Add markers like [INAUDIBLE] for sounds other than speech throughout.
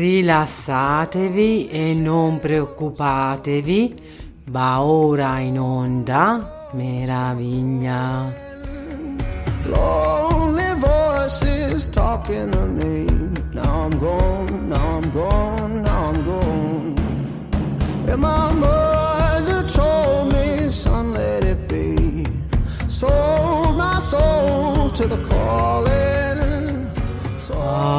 Rilassatevi e non preoccupatevi, va ora in onda meraviglia. Lonely voices talking to me. Now I'm gone, now I'm gone, now I'm gone. And my mother told me, son, let it be. Sold my soul to the calling. Sold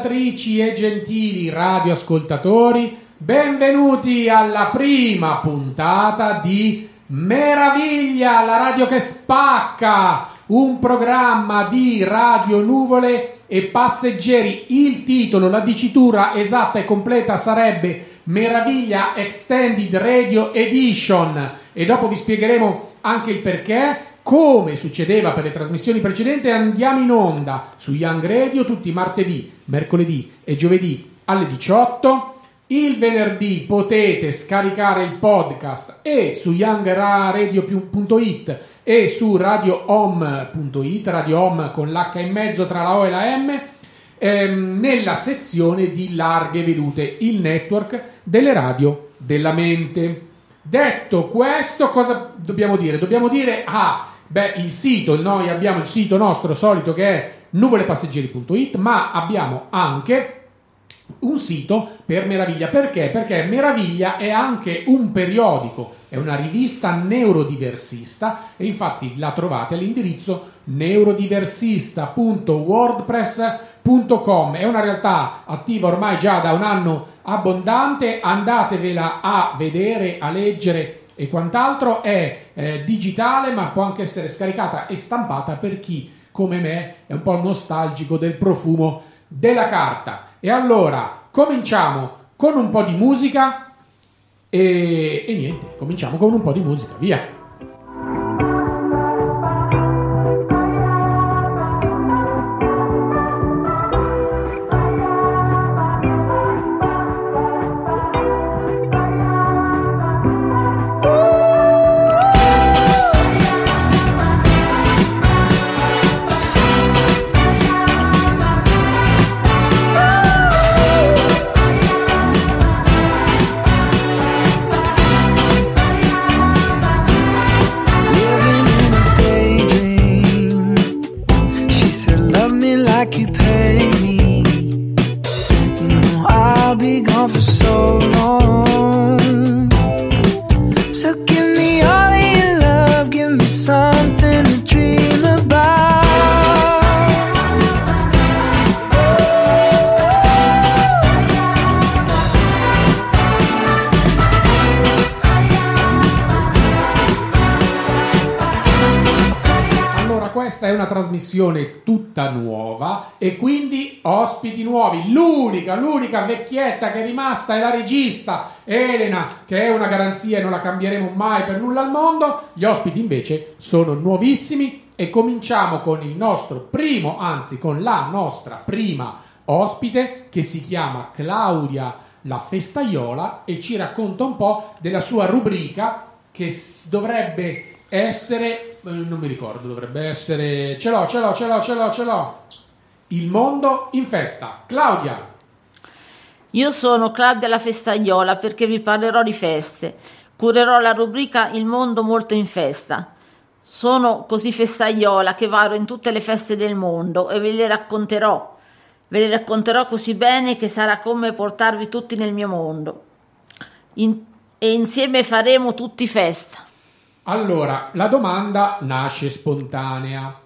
radioascoltatrici e gentili radioascoltatori, benvenuti alla prima puntata di Meraviglia, la radio che spacca, un programma di radio nuvole e passeggeri. Il titolo, la dicitura esatta e completa sarebbe Meraviglia Extended Radio Edition e dopo vi spiegheremo anche il perché. Come succedeva per le trasmissioni precedenti, andiamo in onda su Young Radio tutti i martedì, mercoledì e giovedì alle 18. Il venerdì potete scaricare il podcast e su youngradio.it e su radiohome.it, Radio Home con l'H in mezzo tra la O e la M, ehm, nella sezione di larghe vedute, il network delle radio della mente. Detto questo, cosa dobbiamo dire? Dobbiamo dire, ah, beh, il sito, noi abbiamo il sito nostro solito che è nuvolepasseggeri.it, ma abbiamo anche un sito per Meraviglia. Perché? Perché Meraviglia è anche un periodico, è una rivista neurodiversista e infatti la trovate all'indirizzo neurodiversista.wordpress.com. È una realtà attiva ormai già da un anno abbondante, andatevela a vedere, a leggere e quant'altro. È eh, digitale ma può anche essere scaricata e stampata per chi come me è un po' nostalgico del profumo della carta. E allora cominciamo con un po' di musica e, e niente, cominciamo con un po' di musica, via. Trasmissione tutta nuova e quindi ospiti nuovi. L'unica, l'unica vecchietta che è rimasta è la regista Elena, che è una garanzia e non la cambieremo mai per nulla al mondo. Gli ospiti invece sono nuovissimi e cominciamo con il nostro primo, anzi con la nostra prima ospite che si chiama Claudia La Festaiola e ci racconta un po' della sua rubrica che dovrebbe essere eh, non mi ricordo dovrebbe essere ce l'ho ce l'ho ce l'ho ce l'ho ce l'ho il mondo in festa Claudia Io sono Claudia la Festaiola perché vi parlerò di feste. Curerò la rubrica Il mondo molto in festa. Sono così festaiola che vado in tutte le feste del mondo e ve le racconterò. Ve le racconterò così bene che sarà come portarvi tutti nel mio mondo. In- e insieme faremo tutti festa. Allora la domanda nasce spontanea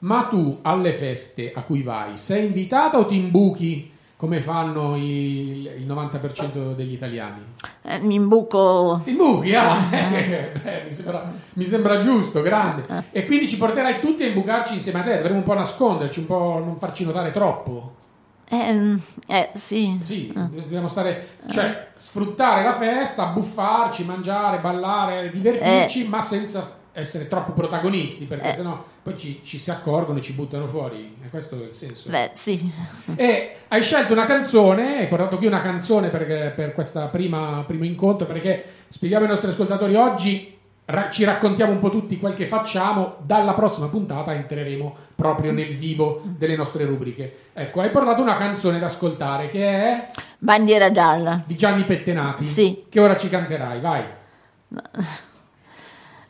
ma tu alle feste a cui vai sei invitata o ti imbuchi come fanno i- il 90% degli italiani Eh, mi imbuco. Ti imbuchi, ah? Eh, [LAUGHS] beh, mi, sembra, mi sembra giusto, grande. E quindi ci porterai tutti a imbucarci insieme a te. Dovremmo un po' nasconderci, un po' non farci notare troppo. Eh, eh, sì. Sì, dobbiamo stare, cioè sfruttare la festa, buffarci, mangiare, ballare, divertirci, ma senza essere troppo protagonisti, perché Eh. sennò poi ci, ci si accorgono e ci buttano fuori. E questo è il senso. Beh, sì. E hai scelto una canzone, hai portato qui una canzone per, per questo primo incontro, perché spieghiamo ai nostri ascoltatori oggi. Ra- ci raccontiamo un po' tutti quel che facciamo. Dalla prossima puntata entreremo proprio nel vivo delle nostre rubriche. Ecco, hai portato una canzone da ascoltare che è Bandiera gialla. di Gianni Pettenati. Sì. Che ora ci canterai, vai. [LAUGHS]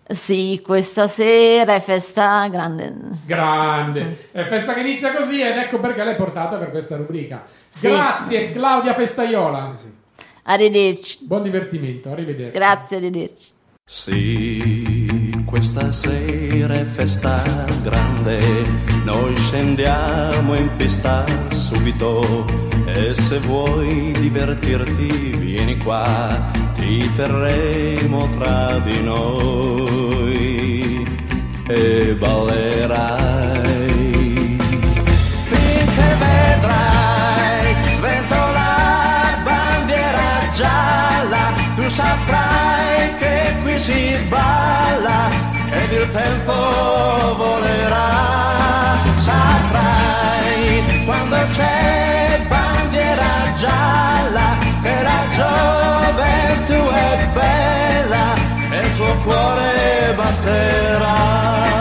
Sì, questa sera è festa grande. Grande. È festa che inizia così ed ecco perché l'hai portata per questa rubrica. Sì. Grazie Claudia Festaiola. Arrivederci. Buon divertimento, arrivederci. Grazie, arrivederci. Sì, questa sera è festa grande, noi scendiamo in pista subito e se vuoi divertirti vieni qua, ti terremo tra di noi e ballerai. Si balla ed il tempo volerà. Saprai quando c'è bandiera gialla che la gioventù è bella e il tuo cuore batterà.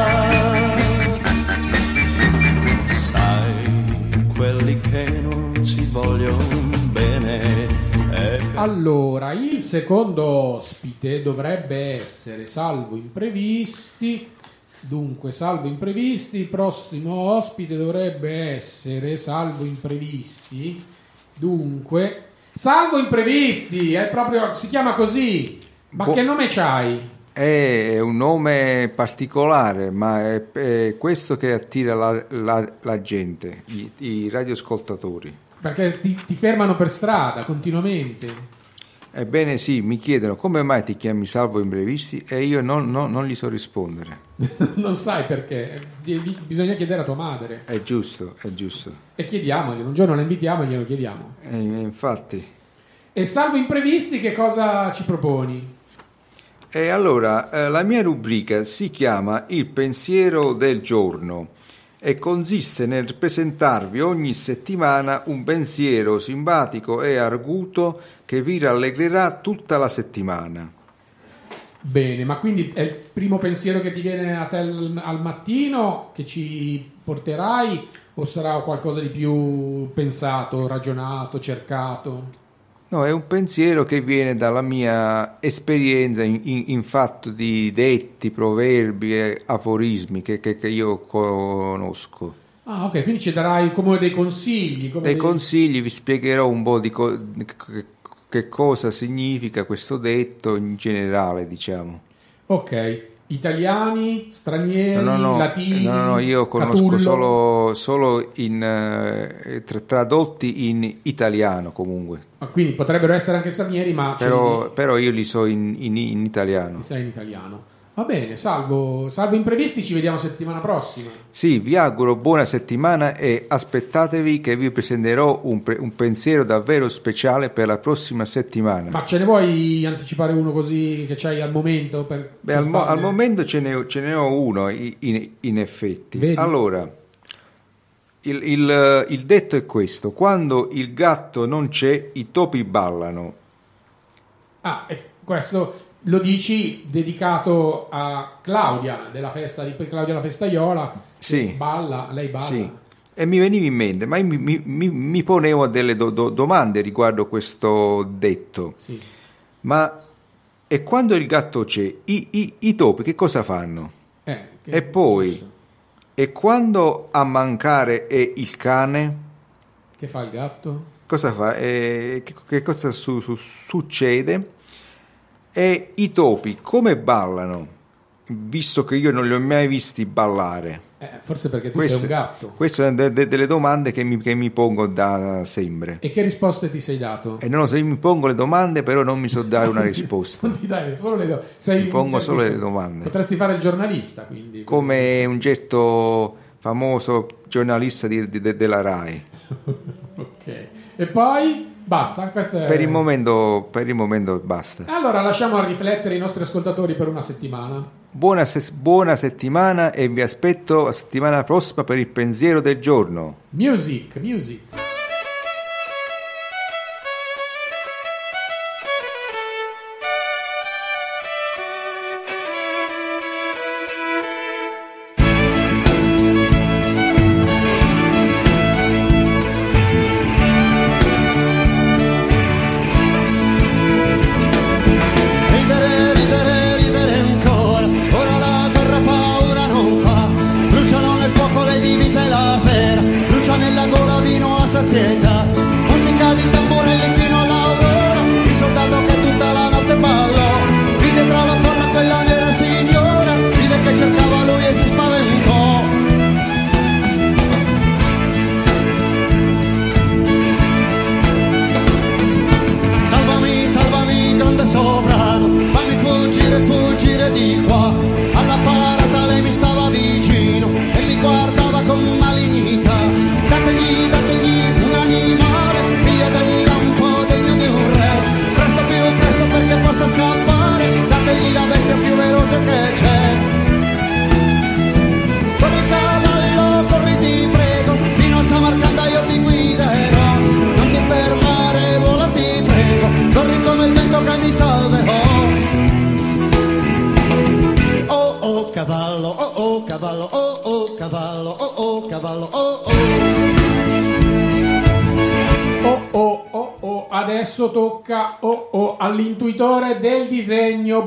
Allora, il secondo ospite dovrebbe essere salvo imprevisti. Dunque, salvo imprevisti, il prossimo ospite dovrebbe essere salvo imprevisti. Dunque, salvo imprevisti, è proprio si chiama così. Ma Boh. che nome c'hai? È un nome particolare, ma è, è questo che attira la, la- la gente, i, i radioascoltatori. Perché ti, ti fermano per strada continuamente. Ebbene sì, mi chiedono come mai ti chiami Salvo Imprevisti e io non, non- non gli so rispondere. [LAUGHS] non sai perché. Bisogna chiedere a tua madre. È giusto, è giusto. E chiediamoglielo. Un giorno la invitiamo e glielo chiediamo. E infatti. E salvo imprevisti, che cosa ci proponi? E allora, eh, la mia rubrica si chiama Il pensiero del giorno e consiste nel presentarvi ogni settimana un pensiero simpatico e arguto che vi rallegrerà tutta la settimana. Bene, ma quindi è il primo pensiero che ti viene a te al, mattino che ci porterai o sarà qualcosa di più pensato, ragionato, cercato? No, è un pensiero che viene dalla mia esperienza in, in- in fatto di detti, proverbi e aforismi che, che- che io conosco. Ah, ok, quindi ci darai come dei consigli. Come Dei dei- consigli vi spiegherò un po' di co- che, cosa significa questo detto in generale, diciamo. Ok, italiani, stranieri, No, no, no, latini. no, no, io conosco solo, solo in, eh, tra- tradotti in italiano comunque, Ah, quindi potrebbero essere anche stranieri, ma li però, però io li so in, in- in italiano. di- sai in italiano. Va bene, salvo, salvo imprevisti, ci vediamo settimana prossima. Sì, vi auguro buona settimana e aspettatevi che vi presenterò un, pre- un pensiero davvero speciale per la prossima settimana. Ma ce ne vuoi anticipare uno così che c'hai al momento? Per, Beh, per al, mo- al momento ce ne, ce ne ho uno i- in, in effetti. Vedi? Allora, il, il- il detto è questo: quando il gatto non c'è, i topi ballano. Ah, e questo lo dici dedicato a Claudia della festa di Claudia la festaiola. Sì. Balla, lei balla. Sì. E mi veniva in mente, ma mi- mi- mi ponevo delle do- do- domande riguardo questo detto. Sì. Ma e quando il gatto c'è, i, i- i topi che cosa fanno? Eh, che- E poi, e quando a mancare è il cane, Che fa il gatto? cosa fa? Eh, che, che cosa su- su- succede? E i topi come ballano? Visto che io non li ho mai visti ballare. Eh, forse perché tu sei un gatto. queste sono de- de- delle domande che mi, che mi pongo da sempre. E che risposte ti sei dato? E non lo so, io mi pongo le domande, però non mi so dare una [LAUGHS] risposta. Non ti dai solo le do- sei Mi pongo solo le domande. Potresti fare il giornalista, quindi. Come un certo famoso giornalista di- di- della RAI. [LAUGHS] Ok. E poi basta. Questo è... Per il momento, per il momento basta. Allora lasciamo a riflettere i nostri ascoltatori per una settimana. Buona, ses- buona settimana e vi aspetto la settimana prossima per il pensiero del giorno. Music, music.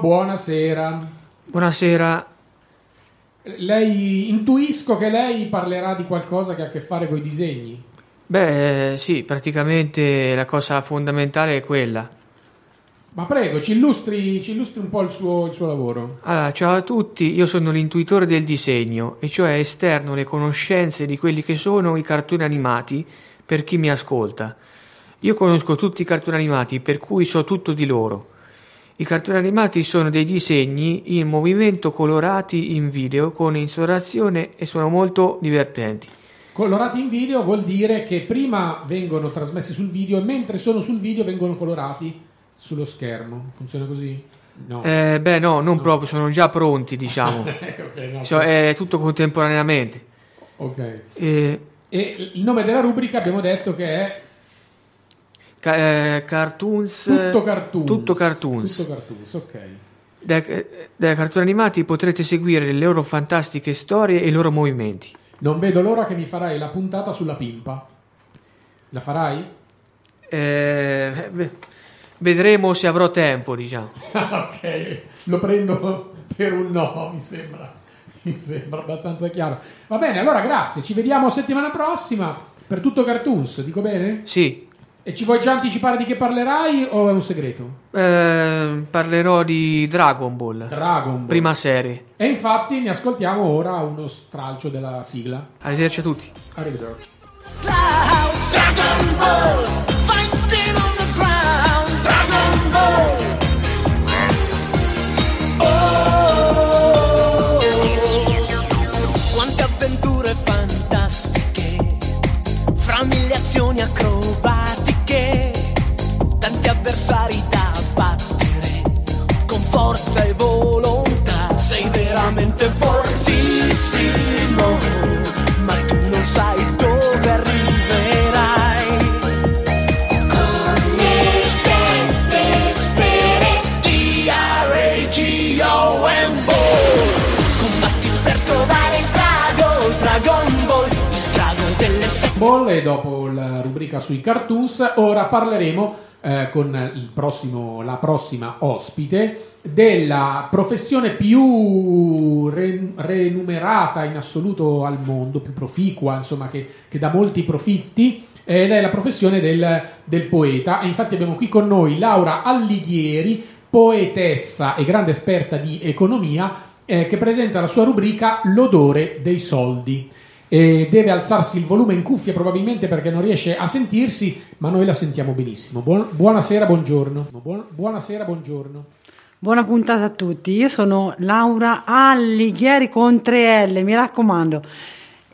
Buonasera. Buonasera. Lei intuisco che lei parlerà di qualcosa che ha a che fare con i disegni. Beh, eh, sì, praticamente la cosa fondamentale è quella. Ma prego, ci illustri, ci illustri un po' il suo, il suo lavoro. Allora, ciao a tutti, io sono l'intuitore del disegno, e cioè esterno le conoscenze di quelli che sono i cartoni animati per chi mi ascolta. Io conosco tutti i cartoni animati, per cui so tutto di loro. I cartoni animati sono dei disegni in movimento colorati in video con instaurazione e sono molto divertenti. Colorati in video vuol dire che prima vengono trasmessi sul video e mentre sono sul video vengono colorati sullo schermo. Funziona così? No. Eh, beh, no, non proprio, sono già pronti, diciamo. [LAUGHS] ok, no. So- è tutto contemporaneamente. Ok. Eh, E il nome della rubrica abbiamo detto che è ca- eh, cartoons. Tutto Cartoons. Tutto cartoons. Tutto cartoons, ok. Dai, eh, dai cartoni animati potrete seguire le loro fantastiche storie e i loro movimenti. Non vedo l'ora che mi farai la puntata sulla pimpa. La farai? Eh, ve- vedremo se avrò tempo, diciamo. [LAUGHS] ok, lo prendo per un no, mi sembra. Mi sembra abbastanza chiaro. Va bene, allora grazie. Ci vediamo settimana prossima per tutto Cartoons, dico bene? Sì, E ci vuoi già anticipare di che parlerai o è un segreto? eh, parlerò di Dragon Ball, Dragon Ball. prima serie. E infatti ne ascoltiamo ora uno stralcio della sigla. Arrivederci a tutti. Arrivederci. Dragon Ball, fighting on the ground, Dragon Ball. Oh, quante avventure fantastiche, fra mille azioni acrobatiche, forza e volontà. Sei veramente fortissimo, ma tu non sai dove arriverai. Con le sette sfere D-R-A-G-O-N Ball. Combatti per trovare il drago, il Dragon Ball, il drago delle sette Ball e dopo la rubrica sui cartoons ora parleremo eh, con prossimo- la prossima ospite della professione più re- remunerata in assoluto al mondo, più proficua, insomma, che, che dà molti profitti, ed è la professione del, del poeta. E infatti abbiamo qui con noi Laura Allighieri, poetessa e grande esperta di economia, eh, che presenta la sua rubrica L'odore dei soldi. E deve alzarsi il volume in cuffia probabilmente perché non riesce a sentirsi, ma noi la sentiamo benissimo. Buon- buonasera, buongiorno. Buon- buonasera, buongiorno. Buona puntata a tutti. Io sono Laura Allighieri con 3L, mi raccomando.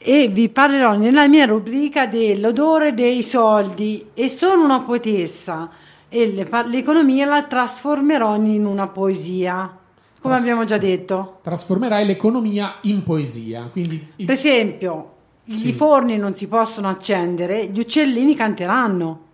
e vi parlerò nella mia rubrica dell'odore dei soldi e sono una poetessa e l'economia la trasformerò in una poesia, come abbiamo già detto. Trasformerai l'economia in poesia. Quindi Per esempio, Sì. i forni non si possono accendere, gli uccellini canteranno.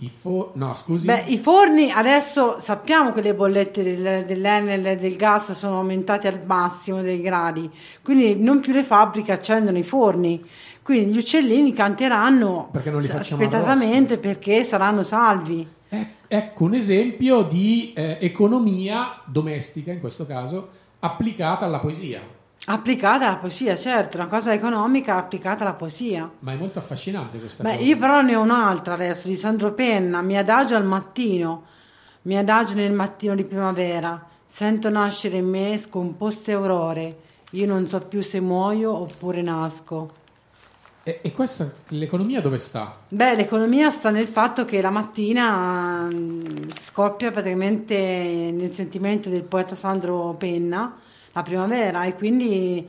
I fo- no, scusi. Beh, i forni adesso sappiamo che le bollette del, dell'Enel e del gas sono aumentate al massimo dei gradi, quindi non più le fabbriche accendono i forni. Quindi gli uccellini canteranno Perché non li s- facciamo spettatamente perché saranno salvi. Ec- ecco un esempio di eh, economia domestica, in questo caso, applicata alla poesia. Applicata alla poesia, certo, una cosa economica applicata alla poesia. Ma è molto affascinante questa Beh, cosa. io però ne ho un'altra adesso, di Sandro Penna, mi adagio al mattino, mi adagio nel mattino di primavera, sento nascere in me scomposte aurore, io non so più se muoio oppure nasco. E, e questa, l'economia dove sta? Beh, l'economia sta nel fatto che la mattina mm, scoppia praticamente nel sentimento del poeta Sandro Penna la primavera e quindi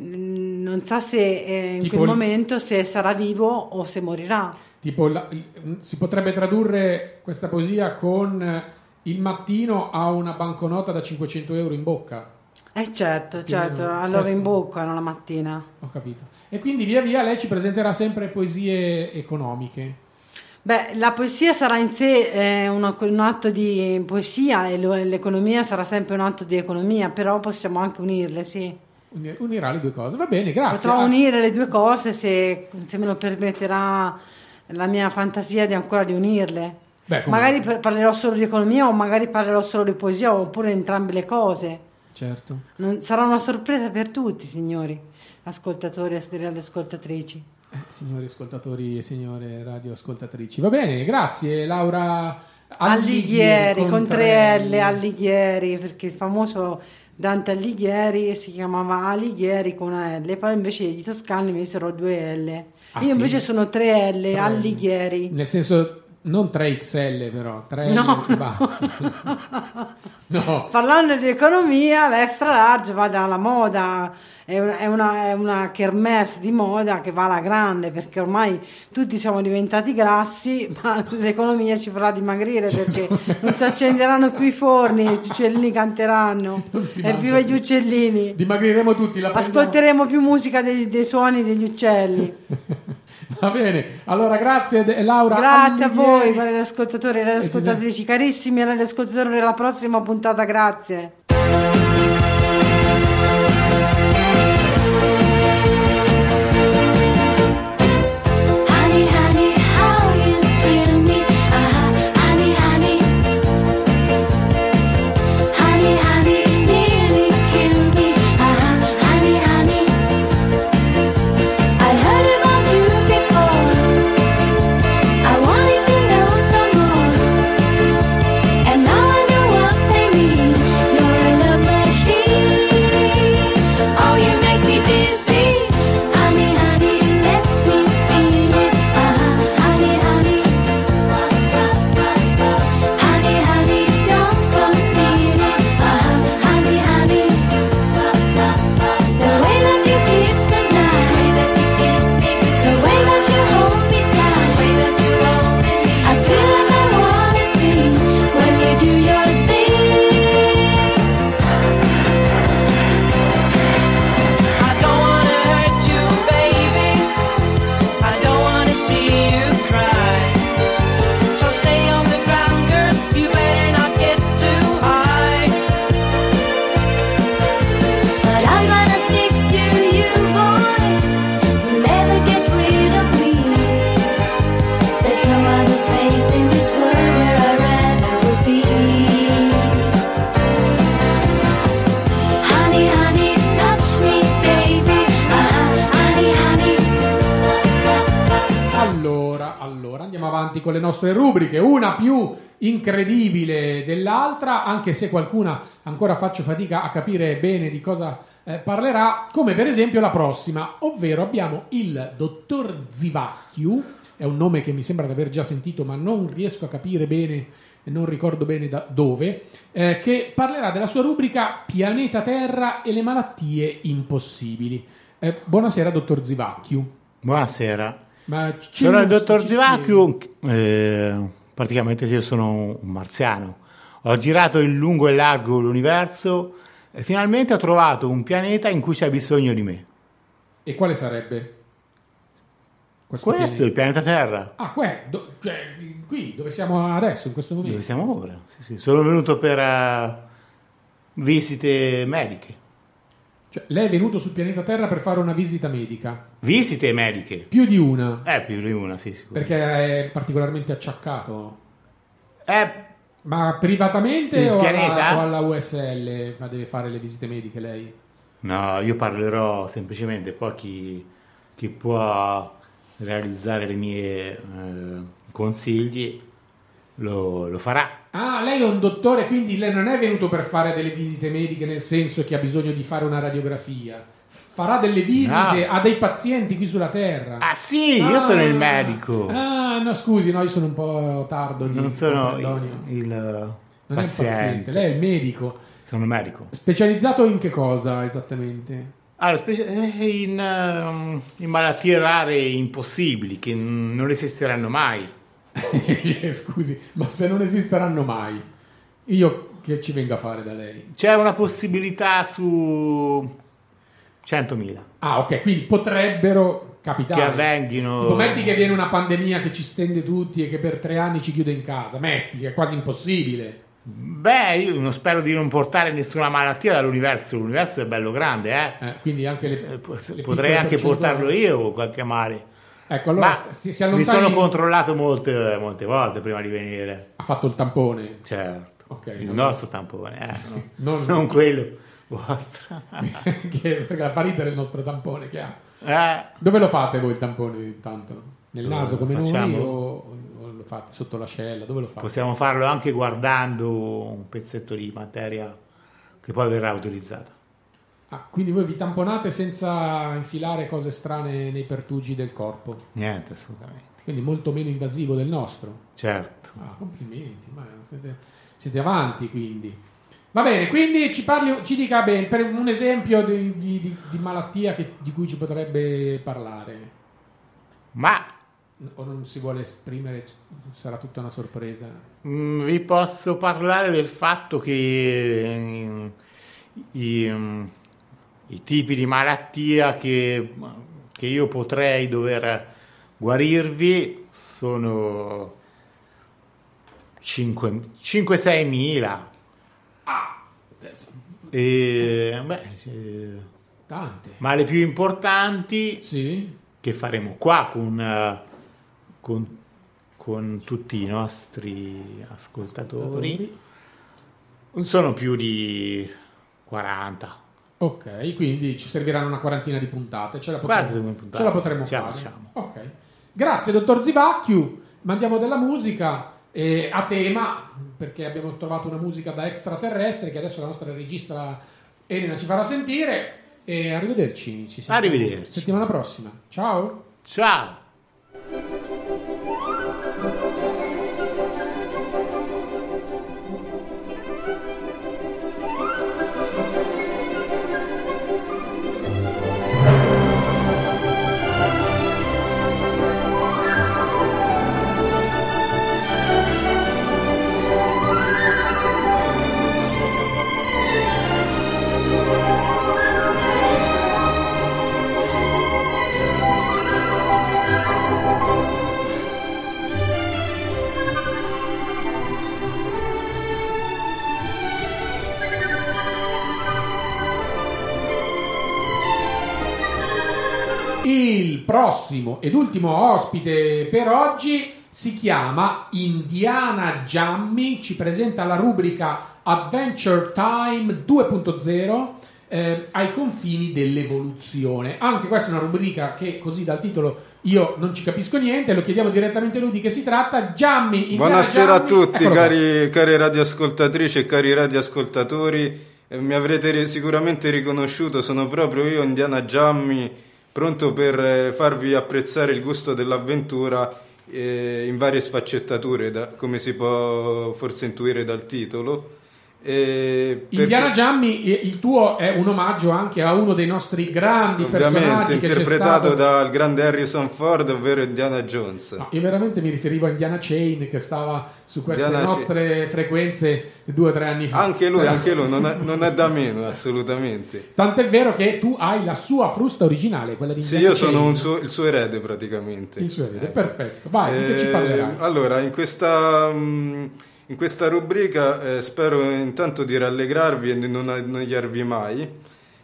mm, non sa se eh, in Tipo quel momento se sarà vivo o se morirà. Tipo, la- il- si potrebbe tradurre questa poesia con eh, il mattino ha una banconota da 500 euro in bocca. Eh certo, Più certo, allora Questo- imboccano la mattina. Ho capito. E quindi via via lei ci presenterà sempre poesie economiche. Beh, la poesia sarà in sé eh, una- un atto di poesia e lo- l'economia sarà sempre un atto di economia, però possiamo anche unirle, sì. Uni- Unirà le due cose. Va bene, grazie. Potrò Ah, unire le due cose se, se me lo permetterà la mia fantasia di ancora di unirle. Beh, magari par- parlerò solo di economia o magari parlerò solo di poesia oppure entrambe le cose. Certo. Non- sarà una sorpresa per tutti, signori, ascoltatori e ascoltatrici. Eh, signori ascoltatori e signore radioascoltatrici. Va bene, grazie Laura Alighieri, con tre L, Alighieri, perché il famoso Dante Alighieri si chiamava Alighieri con una L, poi invece gli toscani misero due L. Ah, Io sì? invece sono Tre L. Alighieri. Nel senso non 3XL però, 3 No. e basta. [LAUGHS] no. Parlando di economia, l'extra large va dalla moda, è una, è una, è una kermesse di moda che va alla grande perché ormai tutti siamo diventati grassi, ma l'economia ci farà dimagrire perché non si accenderanno più i forni, gli uccellini canteranno. Evviva mangia gli uccellini! Dimagriremo tutti, la prendiamo- Ascolteremo più musica dei, dei suoni degli uccelli. [LAUGHS] [LAUGHS] Va bene, allora grazie De- Laura. Grazie a Alighieri. voi, cari ascoltatori e ascoltatrici, carissimi e ascoltatori della prossima puntata, grazie. Con le nostre rubriche, una più incredibile dell'altra, anche se qualcuna ancora faccio fatica a capire bene di cosa eh, parlerà, come per esempio la prossima, ovvero abbiamo il dottor Zivacchiu, è un nome che mi sembra di aver già sentito, ma non riesco a capire bene non ricordo bene da dove, eh, che parlerà della sua rubrica Pianeta Terra e le malattie impossibili. Eh, buonasera, dottor Zivacchiu. Buonasera. Sono il dottor ci Zivacchiu, eh, praticamente io sono un marziano. Ho girato in lungo e largo l'universo e finalmente ho trovato un pianeta in cui c'è bisogno di me. E quale sarebbe? Questo è pianeta? il pianeta Terra, Ah, que- do- cioè, qui dove siamo adesso, in questo momento. dove siamo ora. Sì, sì. Sono venuto per eh, visite mediche. Cioè, lei è venuto sul pianeta Terra per fare una visita medica. Visite mediche? Più di una. Eh, più di una, sì, sicuramente. Perché è particolarmente acciaccato. Eh, Ma privatamente o alla, o alla USL fa- deve fare le visite mediche lei? No, io parlerò semplicemente, poi chi, chi può realizzare i miei eh, consigli lo, lo farà. Ah, lei è un dottore, quindi lei non è venuto per fare delle visite mediche nel senso che ha bisogno di fare una radiografia. Farà delle visite No. a dei pazienti qui sulla Terra. Ah sì, io sono il medico, Ah, no, scusi, no, io sono un po' tardo. Di non sono il, il Non è il paziente. paziente, lei è il medico. Sono medico. Specializzato in che cosa esattamente? Allora, eh, in, ehm, in malattie rare e impossibili che non esisteranno mai. [LAUGHS] Scusi, ma se non esisteranno mai, io che ci vengo a fare da lei? C'è una possibilità su 100.000 Ah, ok, quindi potrebbero che capitare. avvenghino. Tipo, metti che viene una pandemia che ci stende tutti e che per tre anni ci chiude in casa. Metti che è quasi impossibile. Beh, io non spero di non portare nessuna malattia dall'universo. L'universo è bello grande, eh. Eh, quindi anche le, Eh, le Potrei anche portarlo io qualche male. Ecco, allora Ma si, si mi allontani. sono controllato molte, molte volte prima di venire. Ha fatto il tampone. Certo. Ok, il allora- nostro tampone, eh, no. Non- [LAUGHS] non quello vostro. [LAUGHS] che, perché fa ridere il nostro tampone che ha. Eh, Dove lo fate voi il tampone intanto? Nel naso come noi facciamo? o, o lo fate sotto l'ascella? Dove lo fate? possiamo farlo anche guardando un pezzetto di materia che poi verrà utilizzata. Ah, quindi voi vi tamponate senza infilare cose strane nei pertugi del corpo. Niente, assolutamente. Quindi molto meno invasivo del nostro. Certo. Ah, complimenti, ma siete, siete avanti quindi. Va bene, quindi ci, parli, ci dica bene, per un esempio di, di- di- di malattia che- di cui ci potrebbe parlare. Ma O non si vuole esprimere, sarà tutta una sorpresa. Mm, Vi posso parlare del fatto che mm, i, mm, i tipi di malattia che, che io potrei dover guarirvi sono 5-6 mila. E, beh, eh, Tante. ma le più importanti Sì? che faremo qua con, con, con tutti i nostri ascoltatori non sono più di 40. Ok, quindi ci serviranno una quarantina di puntate. Ce la potremo, puntate, ce la potremo ce la fare. facciamo. Ok. Grazie, dottor Zivacchiu. Mandiamo della musica eh, a tema, perché abbiamo trovato una musica da extraterrestre che adesso la nostra regista Elena ci farà sentire. E arrivederci. Ci sentiamo Arrivederci. Settimana prossima. Ciao. Ciao! Prossimo ed ultimo ospite per oggi si chiama Indiana Giammi, ci presenta la rubrica Adventure Time 2.0 eh, ai confini dell'evoluzione. Anche questa è una rubrica che così dal titolo io non ci capisco niente, lo chiediamo direttamente a lui di che si tratta. Giammi, Indiana Buonasera a Giammi, tutti, eccolo qua. cari, cari radioascoltatrici e cari radioascoltatori. Eh, Mi avrete sicuramente riconosciuto, sono proprio io, Indiana Giammi, pronto per eh, farvi apprezzare il gusto dell'avventura eh, in varie sfaccettature, da- come si può forse intuire dal titolo. E per- Indiana Giammi, eh, il tuo è un omaggio anche a uno dei nostri grandi personaggi interpretato stato. dal grande Harrison Ford, ovvero Indiana Jones. No, io veramente mi riferivo a Indiana Chain che stava su queste Indiana nostre frequenze due o tre anni fa. Anche lui, Eh, anche lui, non è, [LAUGHS] non è da meno, assolutamente. Tant'è vero che tu hai la sua frusta originale, quella di Sì, Indiana io sono Chain. un suo- il suo erede praticamente. Il suo erede, perfetto. Vai, di che ci Eh, parlerai? Allora, in questa, mm, in questa rubrica eh, spero intanto di rallegrarvi e di non annoiarvi mai.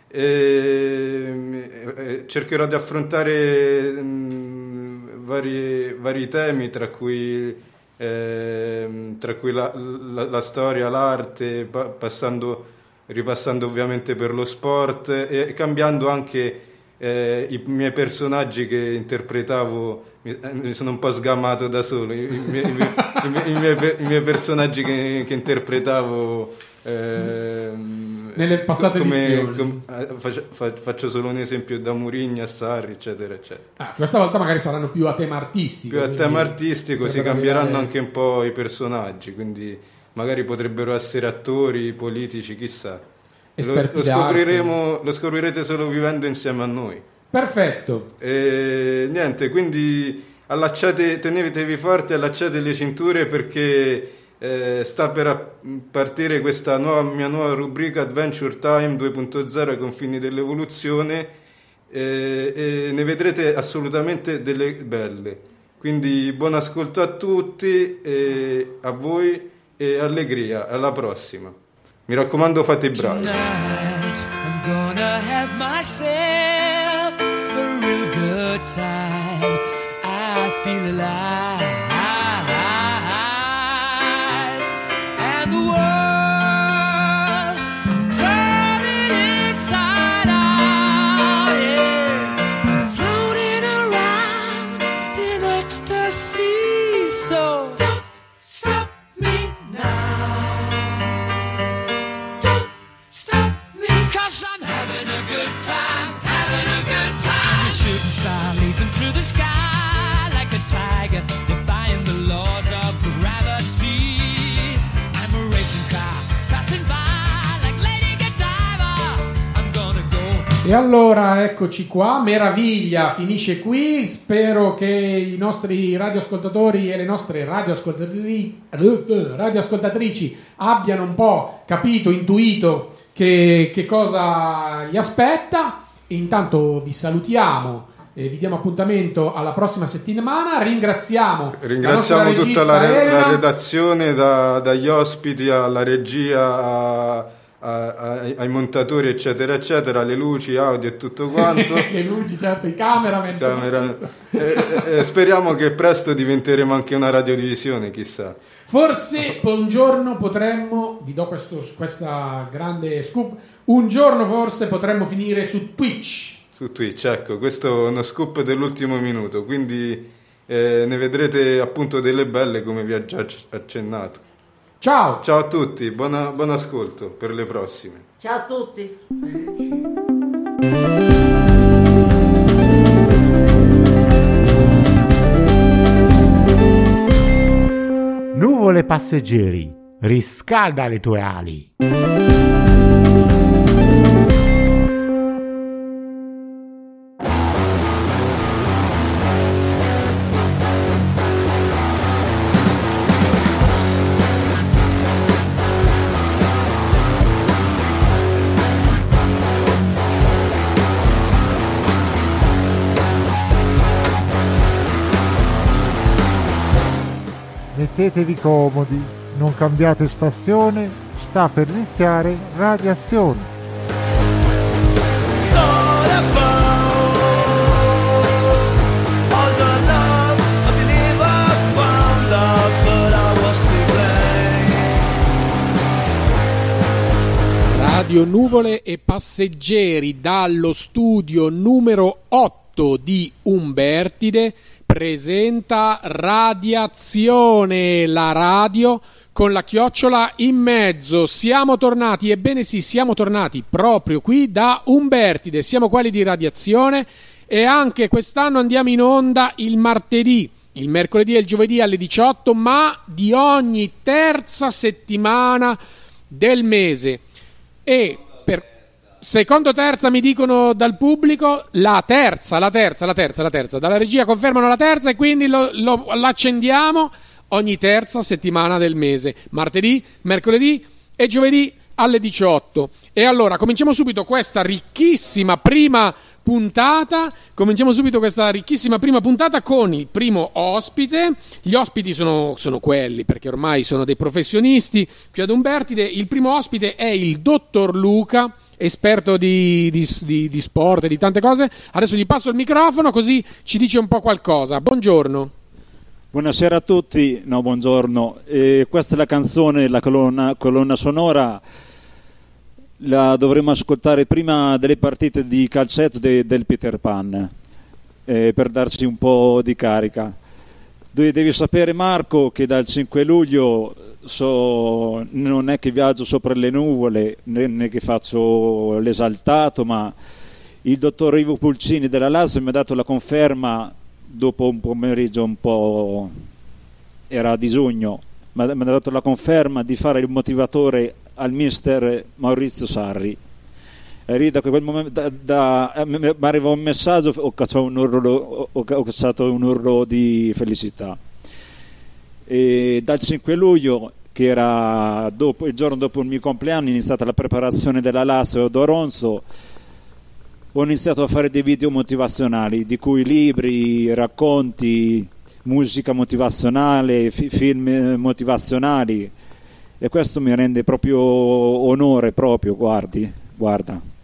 E, eh, cercherò di affrontare mm, vari, vari temi, tra cui, ehm, tra cui la, la- la storia, l'arte, pa- passando, ripassando ovviamente per lo sport e cambiando anche eh, i miei personaggi che interpretavo mi, eh, mi sono un po' sgamato da solo i, i miei, i miei- i miei- personaggi che, che interpretavo ehm, Nelle passate come- edizioni. com- eh, faccio, fa- faccio solo un esempio da Murigno a Sarri eccetera eccetera Ah, questa volta magari saranno più a tema artistico. più a tema artistico si cambieranno anche un po' i personaggi quindi magari potrebbero essere attori politici chissà lo, lo scopriremo lo scoprirete solo vivendo insieme a noi Perfetto. e niente, quindi allacciate, tenetevi forti, allacciate le cinture perché eh, sta per partire questa nuova, mia nuova rubrica Adventure Time 2.0 ai confini dell'evoluzione eh, e ne vedrete assolutamente delle belle. Quindi buon ascolto a tutti, e a voi e allegria, alla prossima. Mi raccomando fate i bravi. Tonight, E allora eccoci qua, meraviglia, finisce qui. Spero che i nostri radioascoltatori e le nostre radioascoltatrici, radioascoltatrici abbiano un po' capito, intuito che, che cosa gli aspetta. Intanto vi salutiamo. E vi diamo appuntamento alla prossima settimana. Ringraziamo, Ringraziamo la tutta la, re- la redazione, da- dagli ospiti alla regia, a- a- ai- ai montatori, eccetera, eccetera, le luci, audio e tutto quanto. [LAUGHS] le luci, certo, i cameraman. Camera- [LAUGHS] eh, eh, speriamo che presto diventeremo anche una radiodivisione, chissà. Forse un giorno potremmo, vi do questo, questa grande scoop, un giorno forse potremmo finire su Twitch. Su Twitch, ecco, questo è uno scoop dell'ultimo minuto, quindi eh, ne vedrete appunto delle belle come vi ho già accennato. Ciao! Ciao a tutti, buona- buon ascolto per le prossime. Ciao a tutti. Nuvole passeggeri, riscalda le tue ali. Mettetevi comodi, non cambiate stazione, sta per iniziare radiazione. Radio Nuvole e Passeggeri dallo studio numero 8 di Umbertide presenta Radiazione, la radio con la chiocciola in mezzo. Siamo tornati, ebbene sì, siamo tornati proprio qui da Umbertide. Siamo quelli di Radiazione e anche quest'anno andiamo in onda il martedì, il mercoledì e il giovedì alle 18, ma di ogni terza settimana del mese e per secondo terza mi dicono dal pubblico la terza, la terza, la terza, la terza. Dalla regia confermano la terza e quindi lo, lo- l'accendiamo ogni terza settimana del mese, martedì, mercoledì e giovedì alle 18. E allora cominciamo subito questa ricchissima prima puntata. Cominciamo subito questa ricchissima prima puntata con il primo ospite. Gli ospiti sono, sono quelli perché ormai sono dei professionisti. Qui ad Umbertide, il primo ospite è il dottor Luca. Esperto di, di- di- di sport e di tante cose. Adesso gli passo il microfono così ci dice un po' qualcosa. Buongiorno. Buonasera a tutti, no buongiorno. Eh, questa è la canzone, la colonna, colonna sonora, la dovremo ascoltare prima delle partite di calcetto de- del Peter Pan, eh, per darci un po' di carica. De- devi sapere Marco che dal 5 luglio so- non è che viaggio sopra le nuvole, né, che faccio l'esaltato, ma il dottor Ivo Pulcini della Lazio mi ha dato la conferma dopo un pomeriggio un po' era di giugno, ma mi ha dato la conferma di fare il motivatore al mister Maurizio Sarri. E lì da quel momento da, da- eh, mi arriva un messaggio, ho cacciato un urlo, ho, ho un urlo di felicità. E dal 5 luglio, che era dopo- il giorno dopo il mio compleanno, è iniziata la preparazione della Lazio ad Oronzo ho iniziato a fare dei video motivazionali, di cui libri, racconti, musica motivazionale, fi- film eh, motivazionali e questo mi rende proprio onore proprio, guardi, guarda.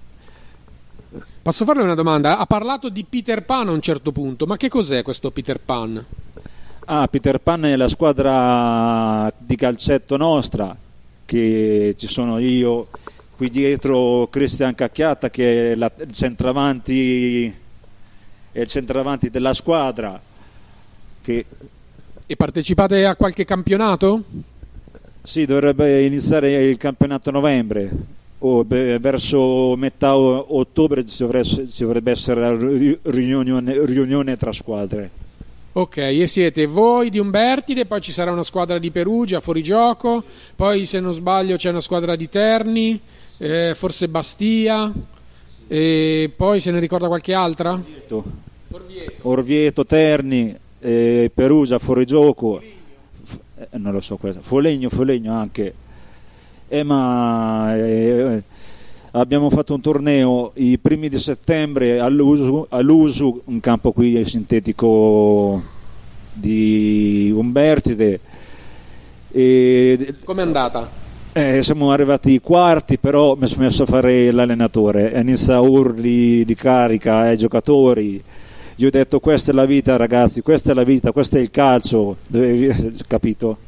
Posso farle una domanda? Ha parlato di Peter Pan a un certo punto, ma che cos'è questo Peter Pan? Ah, Peter Pan è la squadra di calcetto nostra, che ci sono io, qui dietro Cristian Cacchiatta che è la- il centravanti, è il centravanti della squadra. Che E partecipate a qualche campionato? Sì, dovrebbe iniziare il campionato novembre o beh, verso metà ottobre ci dovrebbe, ci dovrebbe essere la ri- riunione, riunione tra squadre. Ok, e siete voi di Umbertide, poi ci sarà una squadra di Perugia fuori gioco, poi se non sbaglio c'è una squadra di Terni, eh, forse Bastia, e poi se ne ricorda qualche altra? Orvieto, Terni, eh, Perugia, Fuorigioco, F- eh, non lo so questo, Folegno, Folegno anche. Eh, ma eh, abbiamo fatto un torneo i primi di settembre all'Usu, all'Usu, un campo qui sintetico di Umbertide. E Com'è andata? eh, siamo arrivati ai quarti, però mi ha smesso a fare l'allenatore. Inizia a urli di carica ai giocatori. Gli ho detto: Questa è la vita, ragazzi, questa è la vita, questo è il calcio. [LAUGHS] Capito?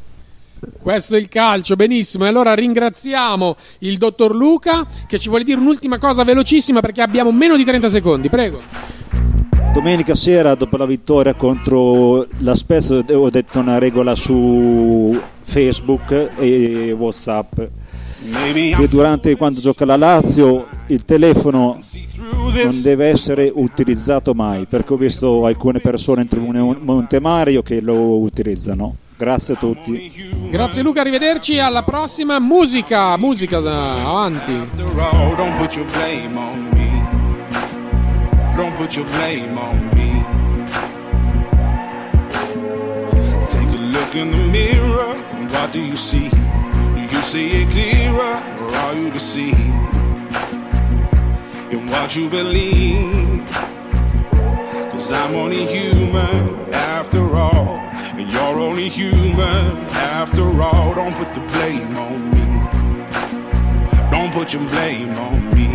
Questo è il calcio, benissimo. E allora ringraziamo il dottor Luca che ci vuole dire un'ultima cosa velocissima perché abbiamo meno di 30 secondi, prego. Domenica sera, dopo la vittoria contro la Spezia, ho detto una regola su Facebook e WhatsApp. Che durante quando gioca la Lazio il telefono non deve essere utilizzato mai, perché ho visto alcune persone in Tribune Montemario che lo utilizzano. Grazie a tutti. Grazie Luca, arrivederci, alla prossima musica, musica da avanti. Look in the mirror. What do you see? Do you see it clearer or are you deceived in what you believe? Cause I'm only human after all. And you're only human after all. Don't put the blame on me. Don't put your blame on me.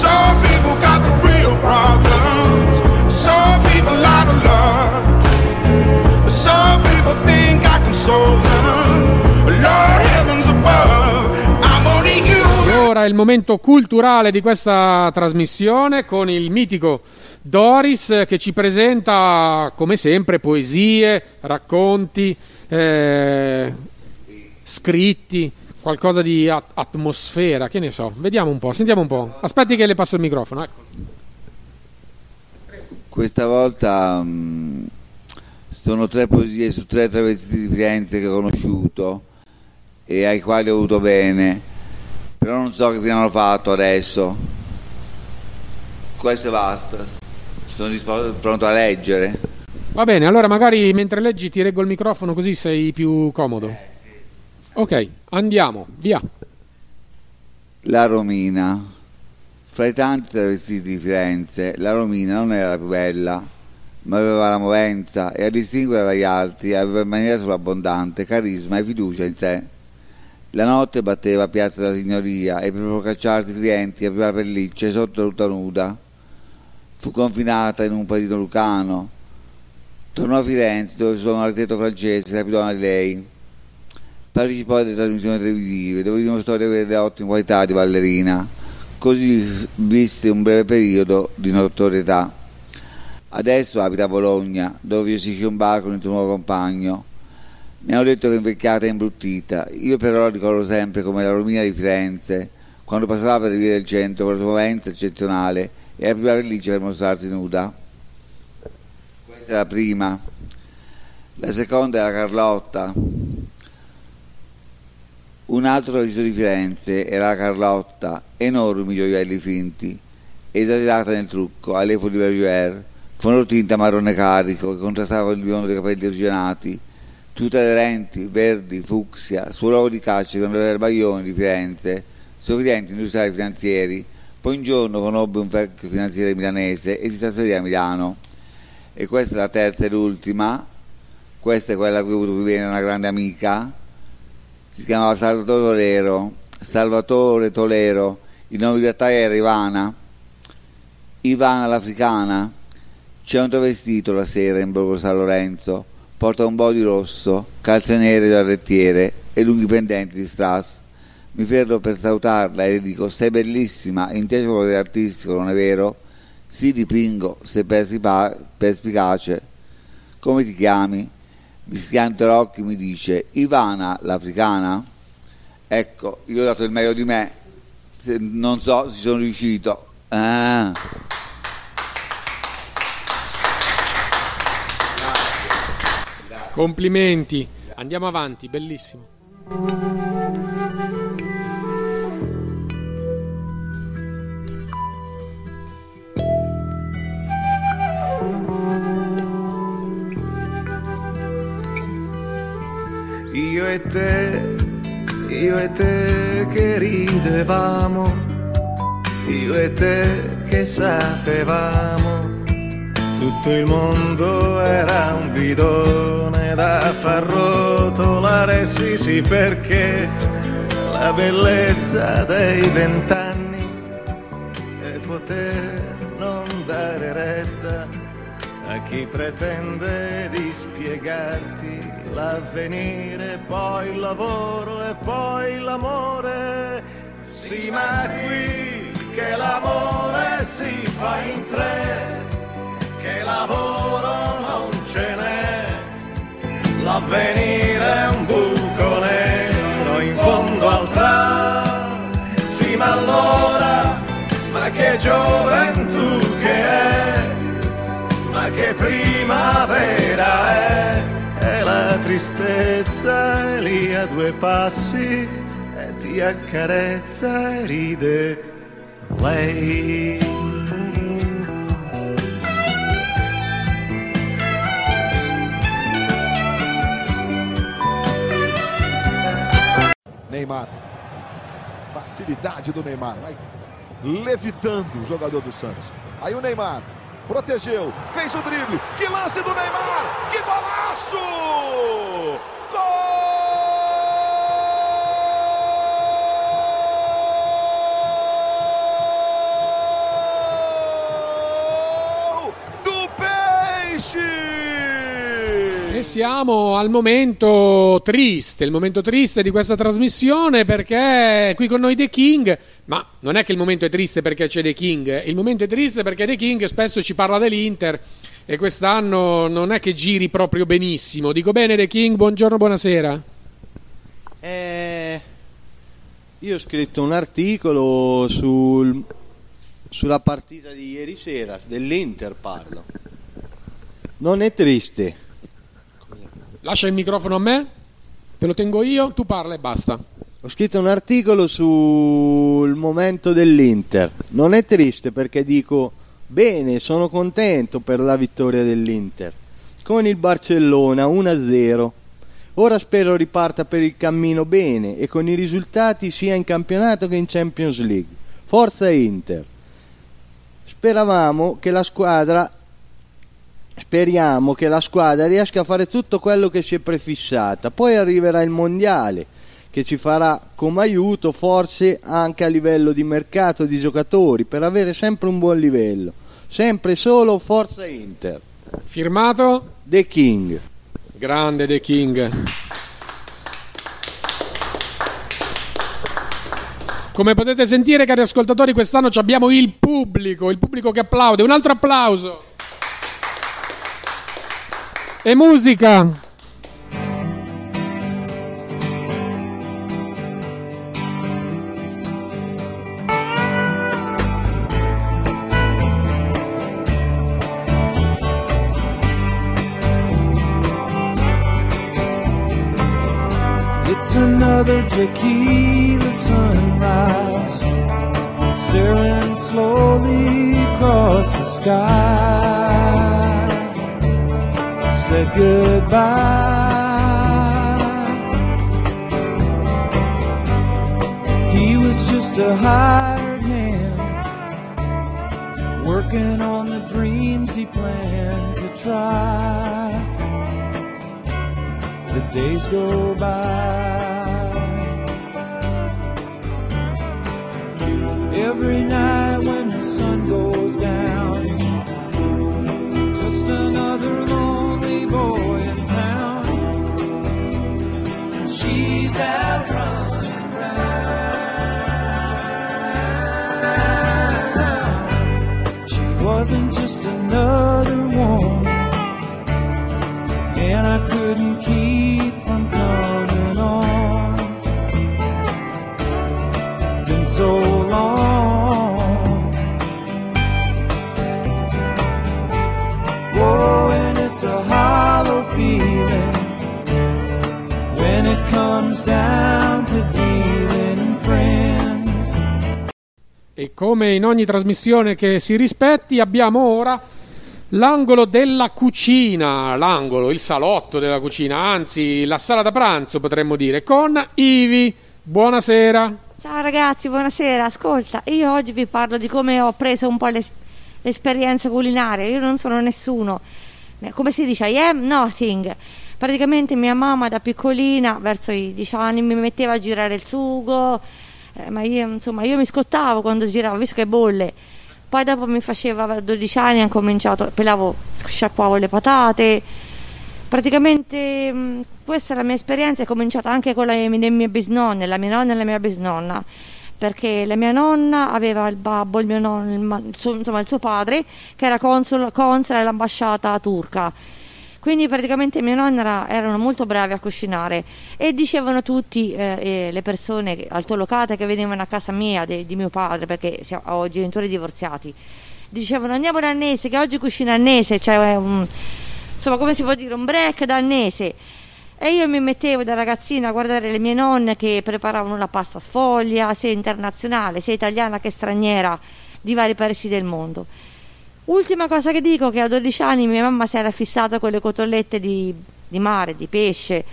Some people got the real problems. Some people out of love. Some people think I can solve them. Ora il momento culturale di questa trasmissione con il mitico Doris che ci presenta come sempre poesie, racconti, eh, scritti, qualcosa di at- atmosfera, che ne so. Vediamo un po', sentiamo un po'. Aspetti che le passo il microfono. Ecco. Questa volta mm, Sono tre poesie su tre travestiti di Firenze che ho conosciuto e ai quali ho avuto bene, però non so che fine hanno fatto adesso. Questo e basta. Sono disposto, pronto a leggere. Va bene, allora magari mentre leggi ti reggo il microfono così sei più comodo. Ok, andiamo, via. La Romina. Fra i tanti travestiti di Firenze, la Romina non era la più bella, ma aveva la movenza e a distinguere dagli altri aveva in maniera sovrabbondante carisma e fiducia in sé. La notte batteva Piazza della Signoria e per procacciarsi i clienti apriva la pelliccia sotto la ruta nuda. Fu confinata in un paesino lucano. Tornò a Firenze dove suonò un architetto francese capitò di lei. Partecipò alle trasmissioni televisive dove dimostrò di avere ottime qualità di ballerina. Così visse un breve periodo di notorietà. Adesso abita a Bologna, dove un bar con il suo nuovo compagno. Mi hanno detto che è invecchiata e imbruttita. Io però la ricordo sempre come la Romina di Firenze, quando passava per le vie del centro con la sua movenza eccezionale e apriva la pelliccia per mostrarsi nuda. Questa è la prima. La seconda è la Carlotta. Un altro travestito di Firenze era la Carlotta, enormi gioielli finti, esagerata nel trucco, all'efo di Bergère, fondotinta marrone carico che contrastava con il biondo dei capelli oceanati, tutte aderenti, verdi, fucsia, sul luogo di caccia con l'erbaglione di Firenze, suoi clienti industriali finanzieri. Poi un giorno conobbe un vecchio finanziere milanese e si trasferì a Milano. E questa è la terza e l'ultima, questa è quella a cui ho più bene una grande amica, si chiamava Salvatore Tolero, Salvatore Tolero, il nome di realtà era Ivana, Ivana l'africana, c'è un travestito la sera in Borgo San Lorenzo, porta un body rosso, calze nere da rettiere e lunghi pendenti di strass. Mi fermo per salutarla e le dico, sei bellissima, inteso colore artistico, non è vero? Sì, dipingo, sei perspicace. Come ti chiami? Mi schianta l'occhio e mi dice, Ivana, l'africana? Ecco, io ho dato il meglio di me, non so se sono riuscito. Ah. Complimenti. Andiamo avanti, bellissimo. Io e te, io e te che ridevamo, io e te che sapevamo, tutto il mondo era un bidone da far rotolare, sì sì perché la bellezza dei vent'anni è poter non dare retta a chi pretende di spiegarti l'avvenire, poi il lavoro e poi l'amore. Sì, ma qui che l'amore si fa in tre, che lavoro non ce n'è. L'avvenire è un buco nero in fondo al tram. Sì, ma allora, ma che gioventù che è, ma che primavera è. E la tristezza è lì a due passi e ti accarezza e ride lei. Neymar. Facilidade do Neymar. Vai levitando o jogador do Santos. Aí o Neymar protegeu, fez o drible. Que lance do Neymar! Que golaço! Gol E siamo al momento triste, il momento triste di questa trasmissione perché qui con noi The King, ma non è che il momento è triste perché c'è The King, il momento è triste perché The King spesso ci parla dell'Inter e quest'anno non è che giri proprio benissimo. Dico bene The King, buongiorno, buonasera. Eh, io ho scritto un articolo sul- sulla partita di ieri sera, dell'Inter parlo. Non è triste, Lascia il microfono a me, te lo tengo io, tu parla e basta. Ho scritto un articolo sul momento dell'Inter. Non è triste perché dico bene, sono contento per la vittoria dell'Inter. Con il Barcellona 1-0. Ora spero riparta per il cammino bene e con i risultati sia in campionato che in Champions League. Forza Inter. Speravamo che la squadra speriamo che la squadra riesca a fare tutto quello che si è prefissata. Poi arriverà il mondiale che ci farà come aiuto forse anche a livello di mercato di giocatori per avere sempre un buon livello. Sempre solo Forza Inter. Firmato? The King. Grande The King. Come potete sentire, cari ascoltatori, quest'anno abbiamo il pubblico, il pubblico che applaude. Un altro applauso. E musica. It's another tequila sunrise, staring slowly across the sky. Said goodbye. He was just a hired hand, working on the dreams he planned to try the days go by. Every night when the sun goes wasn't just another woman and I couldn't keep E come in ogni trasmissione che si rispetti, abbiamo ora l'angolo della cucina, l'angolo, il salotto della cucina, anzi la sala da pranzo potremmo dire, con Ivi. Buonasera. Ciao ragazzi, buonasera. Ascolta, io oggi vi parlo di come ho preso un po' l'es- l'esperienza culinaria. Io non sono nessuno. Eh, Come si dice? I am nothing. Praticamente mia mamma da piccolina, verso i 10 anni, mi metteva a girare il sugo, eh, ma io, insomma, io mi scottavo quando giravo, visto che bolle. Poi dopo mi faceva a 12 anni, ho cominciato, pelavo, sciacquavo le patate. Praticamente mh, questa è la mia esperienza, è cominciata anche con le mie bisnonne, la mia nonna e la mia bisnonna, perché la mia nonna aveva il babbo, il mio nonno, il insomma il suo padre, che era console, console all'ambasciata turca. Quindi praticamente mia nonna era- erano molto bravi a cucinare e dicevano tutti eh, le persone altolocate che venivano a casa mia de- di mio padre, perché ho genitori divorziati, dicevano andiamo da Annese che oggi cucina Annese, cioè un, insomma come si può dire un break da Annese. E io mi mettevo da ragazzina a guardare le mie nonne che preparavano la pasta sfoglia, sia internazionale, sia italiana che straniera, di vari paesi del mondo. Ultima cosa che dico, che a 12 anni mia mamma si era fissata con le cotolette di, di mare, di pesce.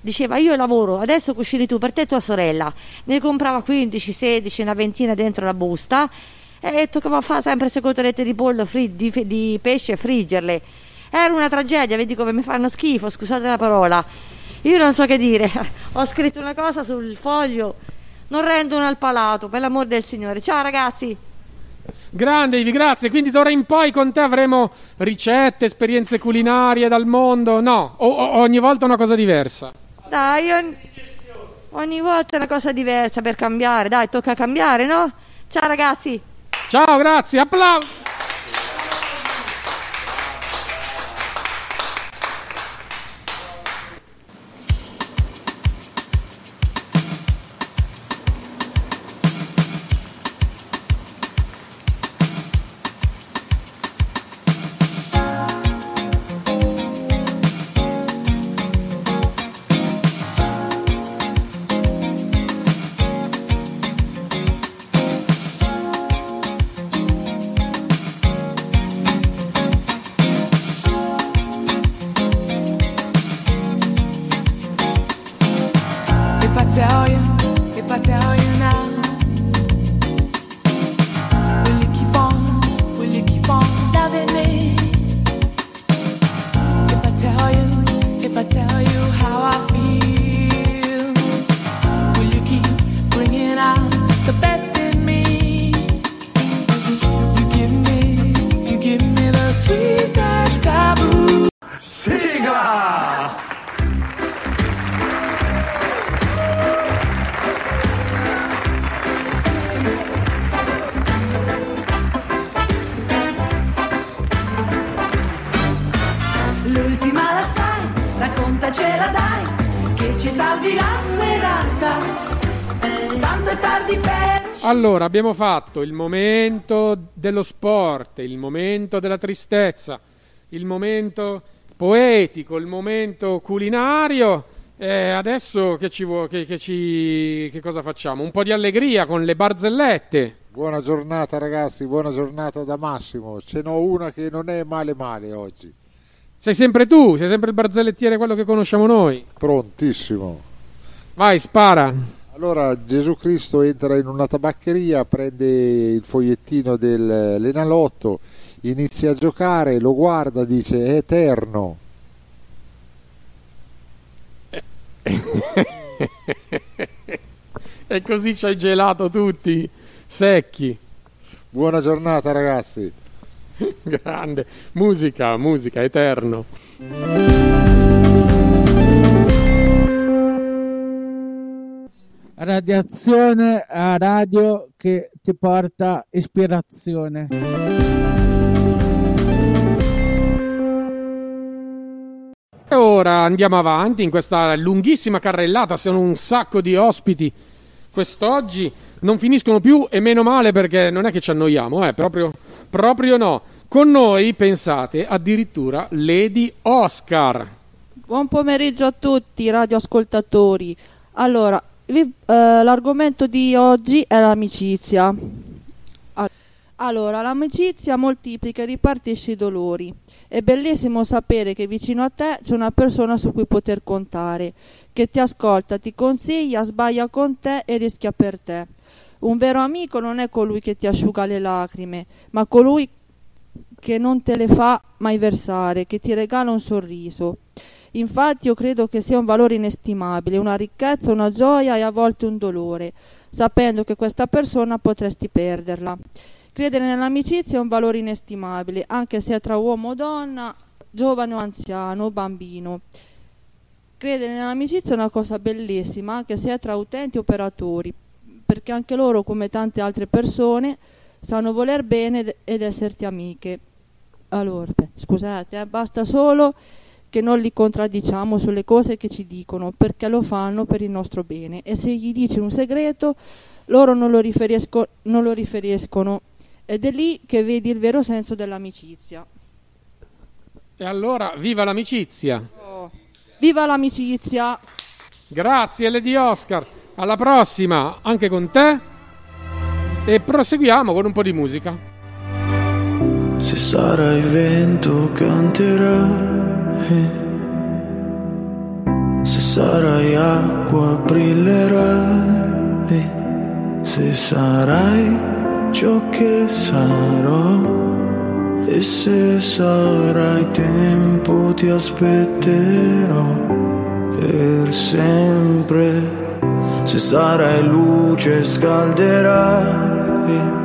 Diceva io lavoro, adesso cucini tu per te e tua sorella. Ne comprava 15, 16, una ventina dentro la busta e toccava fare sempre queste cotolette di pollo, fri- di, di pesce e friggerle. Era una tragedia, vedi come mi fanno schifo, scusate la parola. Io non so che dire, [LAUGHS] ho scritto una cosa sul foglio, non rendono al palato, per l'amor del Signore. Ciao ragazzi! Grande Ivi, grazie. Quindi d'ora in poi con te avremo ricette, esperienze culinarie dal mondo. No, o- o- ogni volta una cosa diversa. Dai, ogni, ogni volta è una cosa diversa per cambiare, dai, tocca cambiare, no? Ciao ragazzi! Ciao, grazie, applausi. see Allora, abbiamo fatto il momento dello sport, il momento della tristezza, il momento poetico, il momento culinario. E adesso che, ci vuo- che- che ci- che cosa facciamo? Un po' di allegria con le barzellette. Buona giornata ragazzi, buona giornata da Massimo. Ce n'ho una che non è male male oggi. Sei sempre tu, sei sempre il barzellettiere, quello che conosciamo noi. Prontissimo. Vai, spara. Allora Gesù Cristo entra in una tabaccheria, prende il fogliettino dell'Enalotto, inizia a giocare, lo guarda, dice è eterno. [LAUGHS] e così ci hai gelato tutti, secchi. Buona giornata ragazzi. [LAUGHS] Grande. Musica, musica, eterno. Radiazione a radio che ti porta ispirazione. E ora andiamo avanti in questa lunghissima carrellata, sono un sacco di ospiti quest'oggi, non finiscono più e meno male perché non è che ci annoiamo, eh, proprio, proprio no. Con noi, pensate, addirittura Lady Oscar. Buon pomeriggio a tutti, radioascoltatori. Allora, eh, l'argomento di oggi è l'amicizia. Al- Allora, l'amicizia moltiplica e ripartisce i dolori. È bellissimo sapere che vicino a te c'è una persona su cui poter contare, che ti ascolta, ti consiglia, sbaglia con te e rischia per te. Un vero amico non è colui che ti asciuga le lacrime, ma colui che non te le fa mai versare, che ti regala un sorriso. Infatti io credo che sia un valore inestimabile, una ricchezza, una gioia e a volte un dolore, sapendo che questa persona potresti perderla. Credere nell'amicizia è un valore inestimabile, anche se è tra uomo o donna, giovane o anziano o bambino. Credere nell'amicizia è una cosa bellissima, anche se è tra utenti e operatori, perché anche loro, come tante altre persone, sanno voler bene ed- esserti amiche. Allora, scusate, eh, basta solo che non li contraddiciamo sulle cose che ci dicono, perché lo fanno per il nostro bene. E se gli dici un segreto, loro non lo, riferisco- non lo riferiscono. Ed è lì che vedi il vero senso dell'amicizia. E allora, viva l'amicizia! Viva l'amicizia! Grazie Lady Oscar, alla prossima, anche con te. E proseguiamo con un po' di musica. Se sarai vento canterai, se sarai acqua brillerai, se sarai ciò che sarò e se sarai tempo ti aspetterò per sempre. Se sarai luce scalderai, se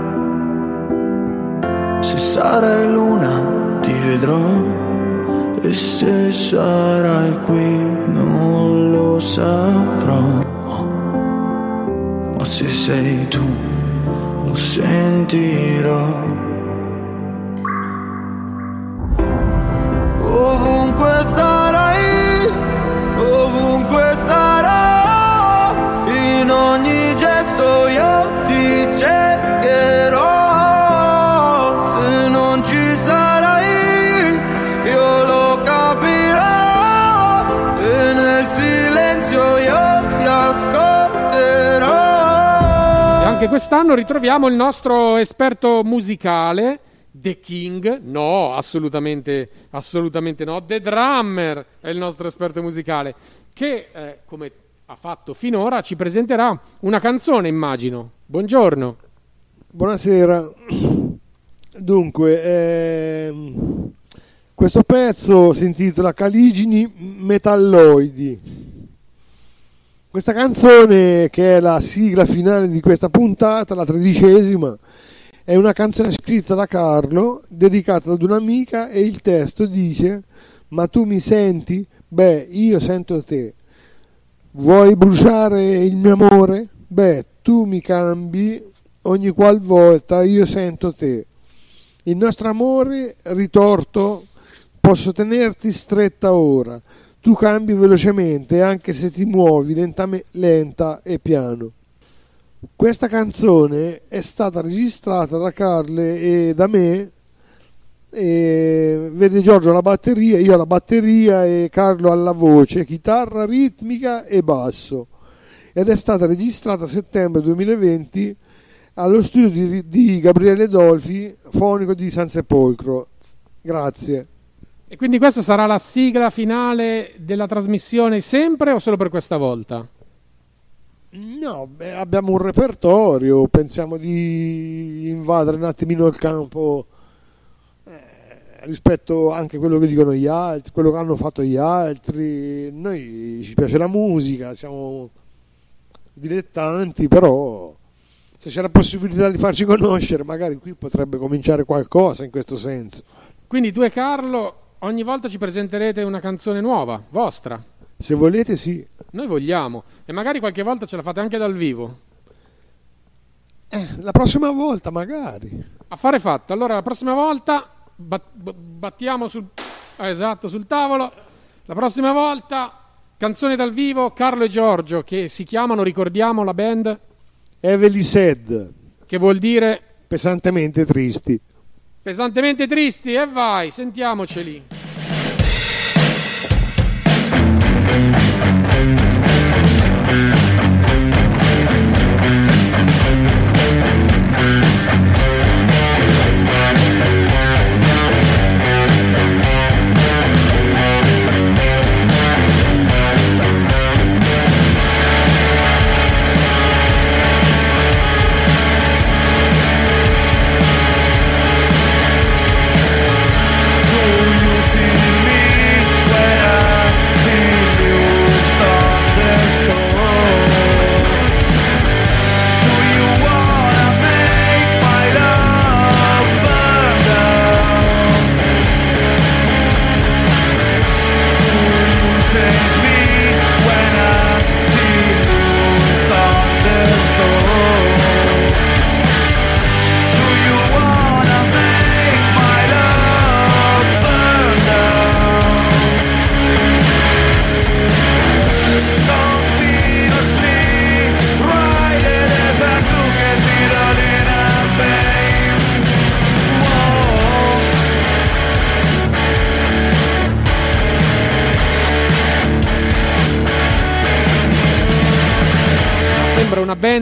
sarai luna ti vedrò e se sarai qui non lo saprò. Ma se sei tu lo sentirò. Anche quest'anno ritroviamo il nostro esperto musicale, The King. No, assolutamente, assolutamente no. The Drummer è il nostro esperto musicale, che eh, come ha fatto finora, ci presenterà una canzone, immagino. Buongiorno. Buonasera. Dunque, ehm, questo pezzo si intitola Caligini Metalloidi. Questa canzone, che è la sigla finale di questa puntata, la tredicesima, è una canzone scritta da Carlo, dedicata ad un'amica e il testo dice Ma tu mi senti? Beh, io sento te. Vuoi bruciare il mio amore? Beh, tu mi cambi ogni qualvolta io sento te. Il nostro amore ritorto posso tenerti stretta ora. Tu cambi velocemente anche se ti muovi lentame- lenta e piano. Questa canzone è stata registrata da Carle e da me. E vede Giorgio alla batteria, io alla batteria e Carlo alla voce, chitarra ritmica e basso. Ed è stata registrata a settembre 2020 allo studio di, di Gabriele Dolfi, fonico di San Sepolcro. Grazie. E quindi questa sarà la sigla finale della trasmissione sempre o solo per questa volta? No, beh, abbiamo un repertorio, pensiamo di invadere un attimino il campo eh, rispetto anche a quello che dicono gli altri, quello che hanno fatto gli altri. Noi ci piace la musica, siamo dilettanti, però se c'è la possibilità di farci conoscere, magari qui potrebbe cominciare qualcosa in questo senso. Quindi tu e Carlo ogni volta ci presenterete una canzone nuova, vostra. Se volete, sì. Noi vogliamo. E magari qualche volta ce la fate anche dal vivo. Eh, la prossima volta, magari. Affare fatto. Allora, la prossima volta bat- battiamo sul... ah, esatto, sul tavolo. La prossima volta, canzone dal vivo, Carlo e Giorgio, che si chiamano, ricordiamo la band? Evely Said. Che vuol dire? Pesantemente tristi. Pesantemente tristi, e vai, sentiamoceli.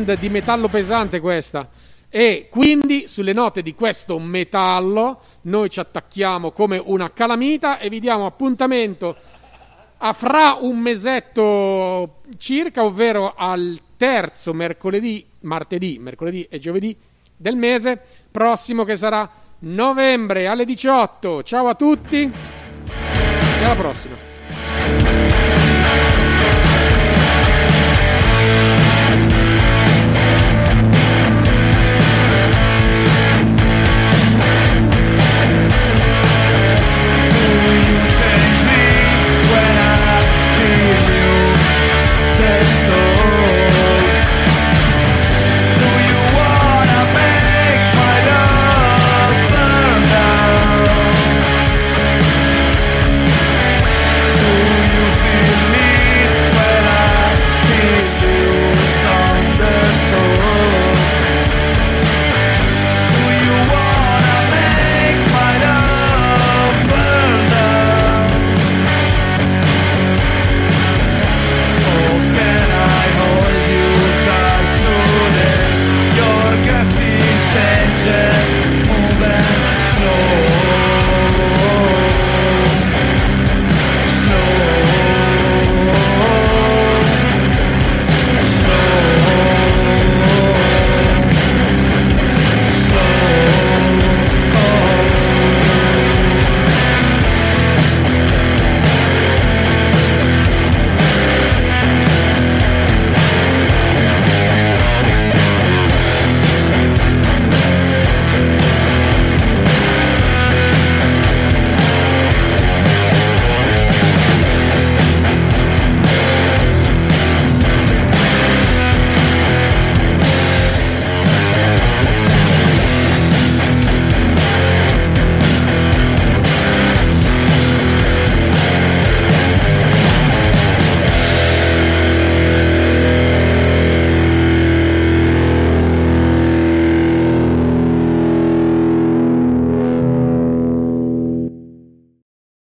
Band di metallo pesante questa. E quindi sulle note di questo metallo noi ci attacchiamo come una calamita e vi diamo appuntamento a fra un mesetto circa, ovvero al terzo mercoledì, martedì, mercoledì e giovedì del mese prossimo che sarà novembre alle 18. Ciao a tutti e alla prossima.